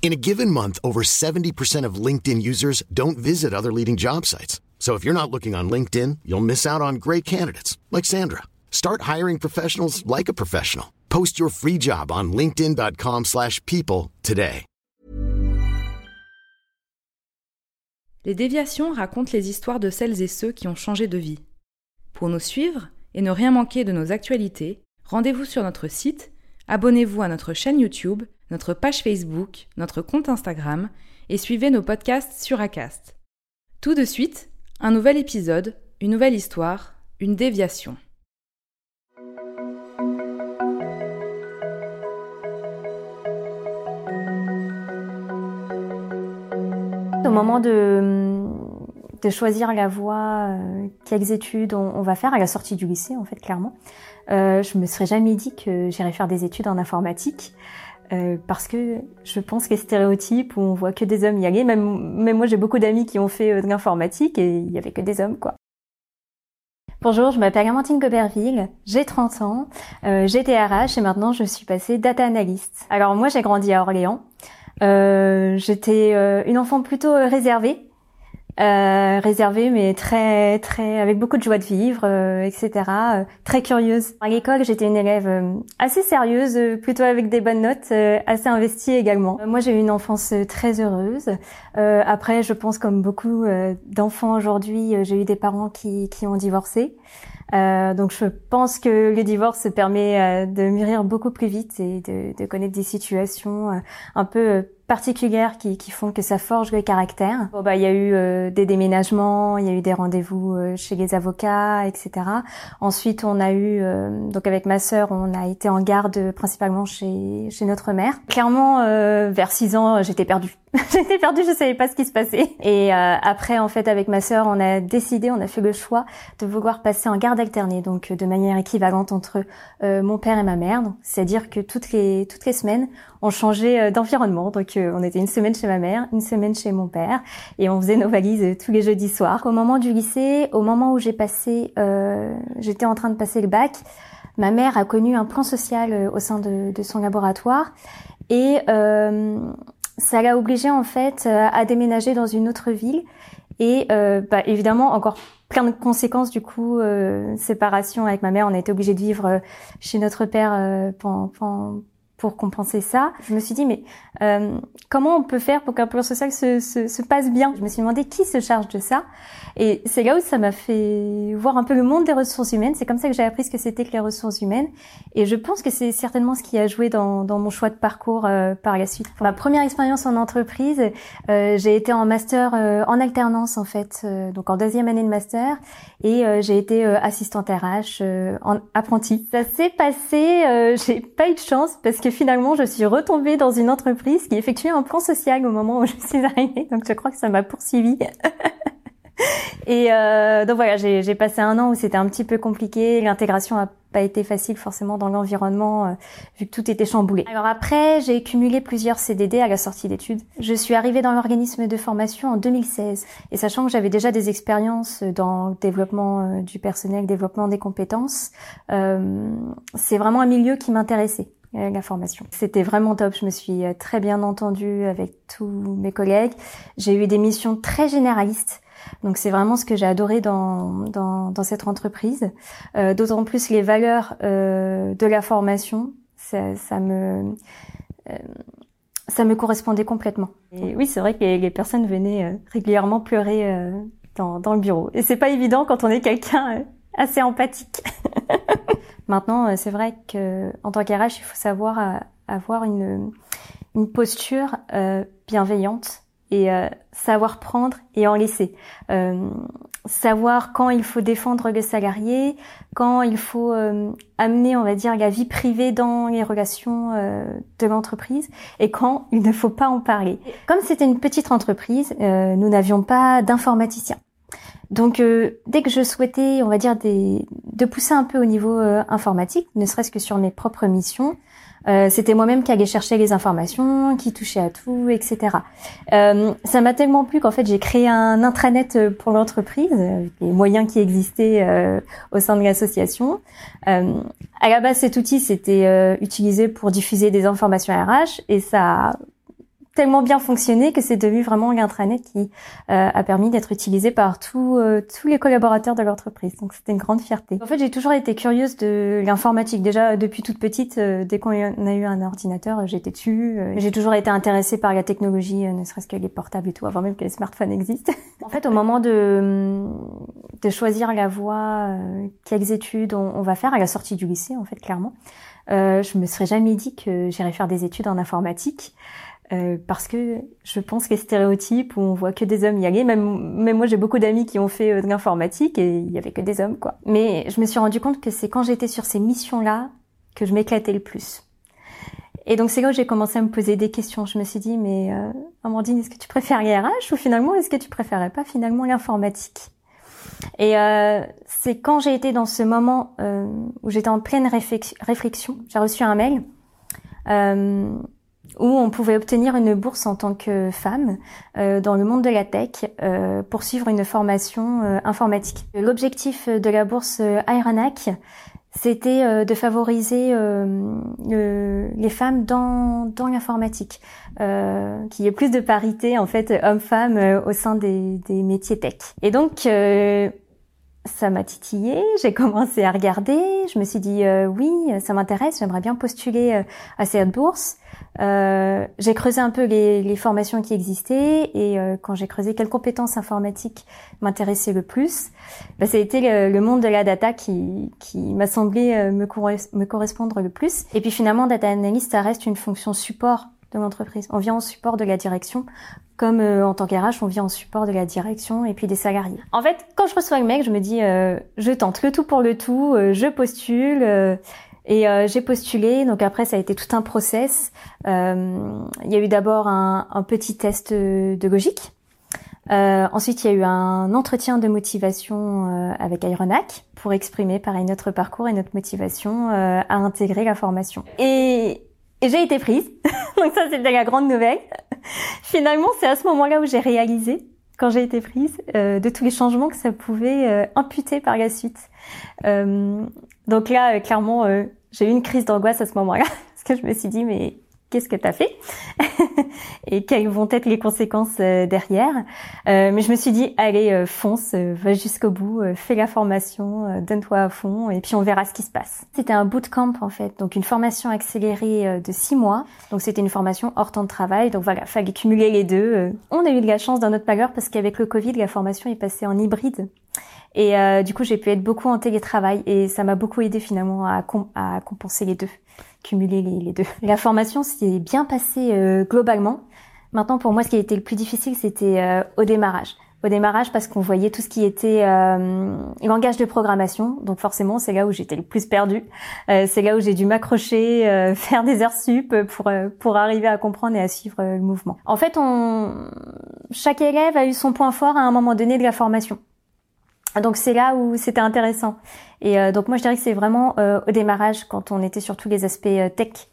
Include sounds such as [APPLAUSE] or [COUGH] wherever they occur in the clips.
In a given month, over 70% of LinkedIn users don't visit other leading job sites. So if you're not looking on LinkedIn, you'll miss out on great candidates like Sandra. Start hiring professionals like a professional. Post your free job on linkedin.com/people today. Les déviations racontent les histoires de celles et ceux qui ont changé de vie. Pour nous suivre et ne rien manquer de nos actualités, rendez-vous sur notre site, abonnez-vous à notre chaîne YouTube, notre page Facebook, notre compte Instagram et suivez nos podcasts sur Acast. Tout de suite, un nouvel épisode, une nouvelle histoire, une déviation. Au moment de, de choisir la voie, euh, quelles études on, va faire à la sortie du lycée, en fait, clairement, euh, je me serais jamais dit que j'irais faire des études en informatique. Euh, parce que je pense que les stéréotypes où on voit que des hommes y aller, même, même moi j'ai beaucoup d'amis qui ont fait euh, de l'informatique et il y avait que des hommes quoi. Bonjour, je m'appelle Amandine Goberville, j'ai 30 ans, euh, j'étais RH et maintenant je suis passée data analyst. Alors moi j'ai grandi à Orléans, euh, j'étais une enfant plutôt réservée, euh, réservée mais très très avec beaucoup de joie de vivre, euh, etc. euh, très curieuse. À l'école, j'étais une élève euh, assez sérieuse, euh, plutôt avec des bonnes notes, euh, assez investie également. Moi, j'ai eu une enfance très heureuse. Après, je pense comme beaucoup d'enfants aujourd'hui, j'ai eu des parents qui qui ont divorcé. Euh, donc je pense que le divorce permet euh, de mûrir beaucoup plus vite et de, de connaître des situations euh, un peu particulières qui, qui font que ça forge le caractère. Bon, bah il y a eu euh, des déménagements, il y a eu des rendez-vous euh, chez les avocats, etc. Ensuite on a eu euh, donc avec ma sœur on a été en garde principalement chez chez notre mère. Clairement euh, vers 6 ans j'étais perdue. [LAUGHS] j'étais perdue, je savais pas ce qui se passait. Et euh, après en fait avec ma sœur on a décidé, on a fait le choix de vouloir passer en garde alternée, donc euh, de manière équivalente entre euh, mon père et ma mère. C'est-à-dire que toutes les toutes les semaines, on changeait euh, d'environnement. Donc euh, on était une semaine chez ma mère, une semaine chez mon père, et on faisait nos valises euh, tous les jeudis soirs. Au moment du lycée, au moment où j'ai passé, j'étais en train de passer le bac, ma mère a connu un plan social au sein de, de son laboratoire, et ça l'a obligée en fait euh, à déménager dans une autre ville. Et euh, bah, évidemment encore plein de conséquences du coup euh, séparation avec ma mère on a été obligé de vivre euh, chez notre père euh, pendant, pendant- pour compenser ça. Je me suis dit mais euh, comment on peut faire pour qu'un plan social se, se, se passe bien? Je me suis demandé qui se charge de ça. Et c'est là où ça m'a fait voir un peu le monde des ressources humaines. C'est comme ça que j'ai appris ce que c'était que les ressources humaines. Et je pense que c'est certainement ce qui a joué dans, dans mon choix de parcours euh, par la suite. Ma première expérience en entreprise euh, j'ai été en master euh, en alternance en fait, euh, donc en deuxième année de master, et euh, j'ai été assistante RH en apprenti. Ça s'est passé, j'ai pas eu de chance parce que finalement je suis retombée dans une entreprise qui effectuait un plan social au moment où je suis arrivée, donc je crois que ça m'a poursuivie. [LAUGHS] Et euh, donc voilà, j'ai passé un an où c'était un petit peu compliqué. L'intégration a pas été facile forcément dans l'environnement euh, vu que tout était chamboulé. Alors après, j'ai cumulé plusieurs CDD à la sortie d'études. Je suis arrivée dans l'organisme de formation en 2016 et sachant que j'avais déjà des expériences dans le développement euh, du personnel, développement des compétences, euh, c'est vraiment un milieu qui m'intéressait la formation. C'était vraiment top, je me suis euh, très bien entendue avec tous mes collègues. J'ai eu des missions très généralistes. Donc c'est vraiment ce que j'ai adoré dans, dans, dans cette entreprise. Euh, D'autant plus les valeurs euh, de la formation, ça, ça me euh, ça me correspondait complètement. Et oui, c'est vrai que les, personnes venaient euh, régulièrement pleurer euh, dans, dans le bureau. Et c'est pas évident quand on est quelqu'un euh, assez empathique. [LAUGHS] Maintenant, euh, c'est vrai que en tant qu'RH, il faut savoir euh, avoir une, une posture euh, bienveillante et euh, savoir prendre et en laisser. Euh, savoir quand il faut défendre les salariés, quand il faut euh, amener, on va dire, la vie privée dans les relations euh, de l'entreprise et quand il ne faut pas en parler. Comme c'était une petite entreprise, nous n'avions pas d'informaticien. Donc dès que je souhaitais, on va dire, des, de pousser un peu au niveau informatique, ne serait-ce que sur mes propres missions, euh, c'était moi-même qui allais chercher les informations, qui touchait à tout, etc. Euh, ça m'a tellement plu qu'en fait j'ai créé un intranet pour l'entreprise, les moyens qui existaient euh, au sein de l'association. Euh, à la base, cet outil c'était utilisé pour diffuser des informations RH et ça tellement bien fonctionné que c'est devenu vraiment l'intranet qui euh, a permis d'être utilisé par euh, tous les collaborateurs de l'entreprise. Donc c'était une grande fierté. En fait, j'ai toujours été curieuse de l'informatique. Déjà depuis toute petite, euh, dès qu'on a eu un ordinateur, j'étais dessus. j'ai toujours été intéressée par la technologie, ne serait-ce que les portables et tout, avant même que les smartphones existent. [LAUGHS] en fait, au moment de de choisir la voie, quelles études on, on, va faire à la sortie du lycée, en fait, clairement, je me serais jamais dit que j'irais faire des études en informatique. Euh, parce que je pense que les stéréotypes où on voit que des hommes y aller, même, même moi j'ai beaucoup d'amis qui ont fait euh, de l'informatique et il y avait que des hommes quoi. Mais je me suis rendu compte que c'est quand j'étais sur ces missions-là que je m'éclatais le plus. Et donc c'est là où j'ai commencé à me poser des questions. Je me suis dit mais euh, Amandine, est-ce que tu préfères les ou finalement est-ce que tu préférais pas finalement l'informatique? Et euh, c'est quand j'ai été dans ce moment où j'étais en pleine réflexion, j'ai reçu un mail où on pouvait obtenir une bourse en tant que femme euh, dans le monde de la tech euh, pour suivre une formation euh, informatique. L'objectif de la bourse Ironhack, c'était de favoriser les femmes dans, dans l'informatique, qu'il y ait plus de parité en fait homme-femme au sein des, des métiers tech. Et donc ça m'a titillé, j'ai commencé à regarder, je me suis dit oui, ça m'intéresse, j'aimerais bien postuler à cette bourse. Euh, j'ai creusé un peu les, les, formations qui existaient et euh, quand j'ai creusé quelles compétences informatiques m'intéressaient le plus, bah, ça a été le, monde de la data qui, qui m'a semblé euh, me, me, correspondre le plus. Et puis finalement, data analyst, ça reste une fonction support de l'entreprise. On vient en support de la direction, comme en tant qu'RH, on vient en support de la direction et puis des salariés. En fait, quand je reçois le mec, je me dis, je tente le tout pour le tout, je postule et euh, j'ai postulé, donc après ça a été tout un process. Euh, il y a eu d'abord un, un, petit test de logique. Euh, ensuite, il y a eu un entretien de motivation euh, avec Ironac pour exprimer pareil notre parcours et notre motivation euh, à intégrer la formation. Et, et j'ai été prise, [LAUGHS] donc ça c'était la grande nouvelle. Finalement, c'est à ce moment-là où j'ai réalisé quand j'ai été prise, euh, de tous les changements que ça pouvait imputer par la suite. donc là, clairement, j'ai eu une crise d'angoisse à ce moment-là [LAUGHS] parce que je me suis dit mais qu'est-ce que tu as fait [LAUGHS] et quelles vont être les conséquences euh, derrière. Euh, mais je me suis dit, allez, euh, fonce, va jusqu'au bout, fais la formation, donne-toi à fond et puis on verra ce qui se passe. C'était un bootcamp en fait, donc une formation accélérée de six mois. Donc c'était une formation hors temps de travail. Donc voilà, fallait cumuler les deux. On a eu de la chance dans notre malheur parce qu'avec le Covid, la formation est passée en hybride. Et euh, du coup, j'ai pu être beaucoup en télétravail et ça m'a beaucoup aidé finalement à compenser les deux, cumuler les, deux. [LAUGHS] La formation s'est bien passée euh, globalement. Maintenant, pour moi, ce qui a été le plus difficile, c'était euh, au démarrage. Au démarrage, parce qu'on voyait tout ce qui était langage de programmation. Donc forcément, c'est là où j'étais le plus perdue. c'est là où j'ai dû m'accrocher, [LAUGHS] faire des heures sup pour pour arriver à comprendre et à suivre le mouvement. En fait, on chaque élève a eu son point fort à un moment donné de la formation. Donc c'est là où c'était intéressant. Et euh, donc moi je dirais que c'est vraiment euh, au démarrage quand on était sur tous les aspects euh, tech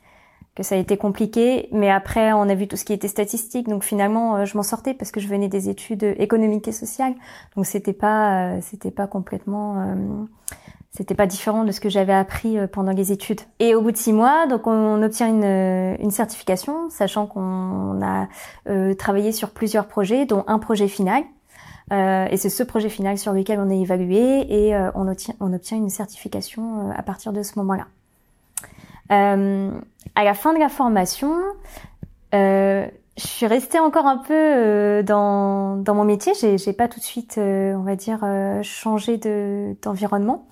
que ça a été compliqué, mais après on a vu tout ce qui était statistique, donc finalement je m'en sortais parce que je venais des études économiques et sociales, donc c'était pas c'était pas complètement c'était pas différent de ce que j'avais appris pendant les études. Et au bout de six mois, donc on, obtient une, une certification, sachant qu'on a travaillé sur plusieurs projets, dont un projet final. Euh, et c'est ce projet final sur lequel on est évalué et euh, on, obtient, on obtient une certification euh, à partir de ce moment-là. à la fin de la formation, je suis restée encore un peu dans, dans mon métier. J'ai, j'ai pas tout de suite, on va dire, changé de, d'environnement.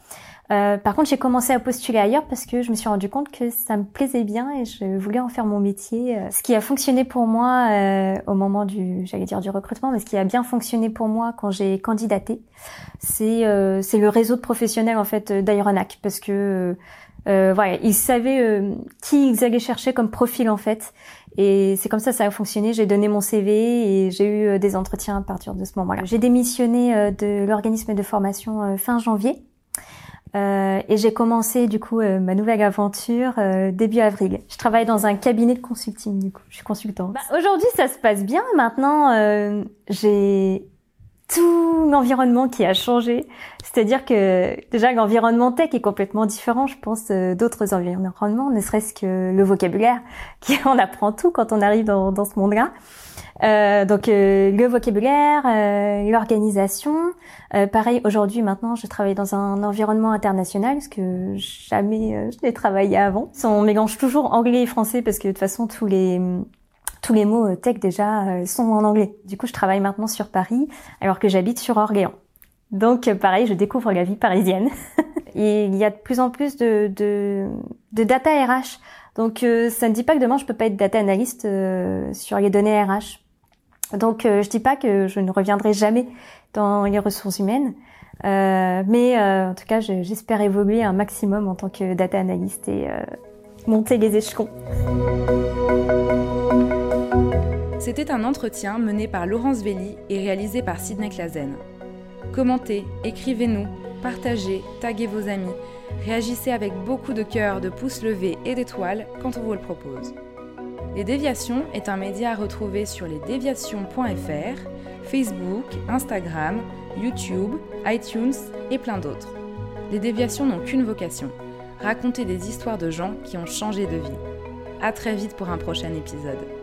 Euh, par contre, j'ai commencé à postuler ailleurs parce que je me suis rendu compte que ça me plaisait bien et je voulais en faire mon métier. Euh, ce qui a fonctionné pour moi euh, au moment du, j'allais dire du recrutement, mais ce qui a bien fonctionné pour moi quand j'ai candidaté, c'est euh, c'est le réseau de professionnels en fait d'Aeronac parce que voilà, ils savaient qui ils allaient chercher comme profil en fait. Et c'est comme ça ça a fonctionné. J'ai donné mon CV et j'ai eu des entretiens à partir de ce moment-là. J'ai démissionné de l'organisme de formation fin janvier. Euh, et j'ai commencé du coup euh, ma nouvelle aventure euh, début avril. Je travaille dans un cabinet de consulting du coup. Je suis consultante. Bah, Aujourd'hui ça se passe bien. Maintenant euh, j'ai tout l'environnement qui a changé. C'est-à-dire que déjà l'environnement tech est complètement différent, je pense, d'autres environnements, ne serait-ce que le vocabulaire, [LAUGHS] qui on apprend tout quand on arrive dans, dans ce monde-là. Euh, donc euh, le vocabulaire, euh, l'organisation. pareil, aujourd'hui, maintenant, je travaille dans un environnement international, parce que jamais je n'ai travaillé avant. On mélange toujours anglais et français, parce que de toute façon, tous les tous les mots tech déjà sont en anglais. Du coup, je travaille maintenant sur Paris, alors que j'habite sur Orléans. Donc, pareil, je découvre la vie parisienne. [LAUGHS] il y a de plus en plus de, de, de data RH. Donc, ça ne dit pas que demain, je peux pas être data analyst sur les données RH. Donc euh, je dis pas que je ne reviendrai jamais dans les ressources humaines, euh, mais euh, en tout cas j'espère évoluer un maximum en tant que data analyst et monter les échelons. C'était un entretien mené par Laurence Velli et réalisé par Sidney Clazen. Commentez, écrivez-nous, partagez, taguez vos amis, réagissez avec beaucoup de cœur, de pouces levés et d'étoiles quand on vous le propose. Les Déviations est un média à retrouver sur lesdéviations.fr, Facebook, Instagram, YouTube, iTunes et plein d'autres. Les Déviations n'ont qu'une vocation, raconter des histoires de gens qui ont changé de vie. À très vite pour un prochain épisode.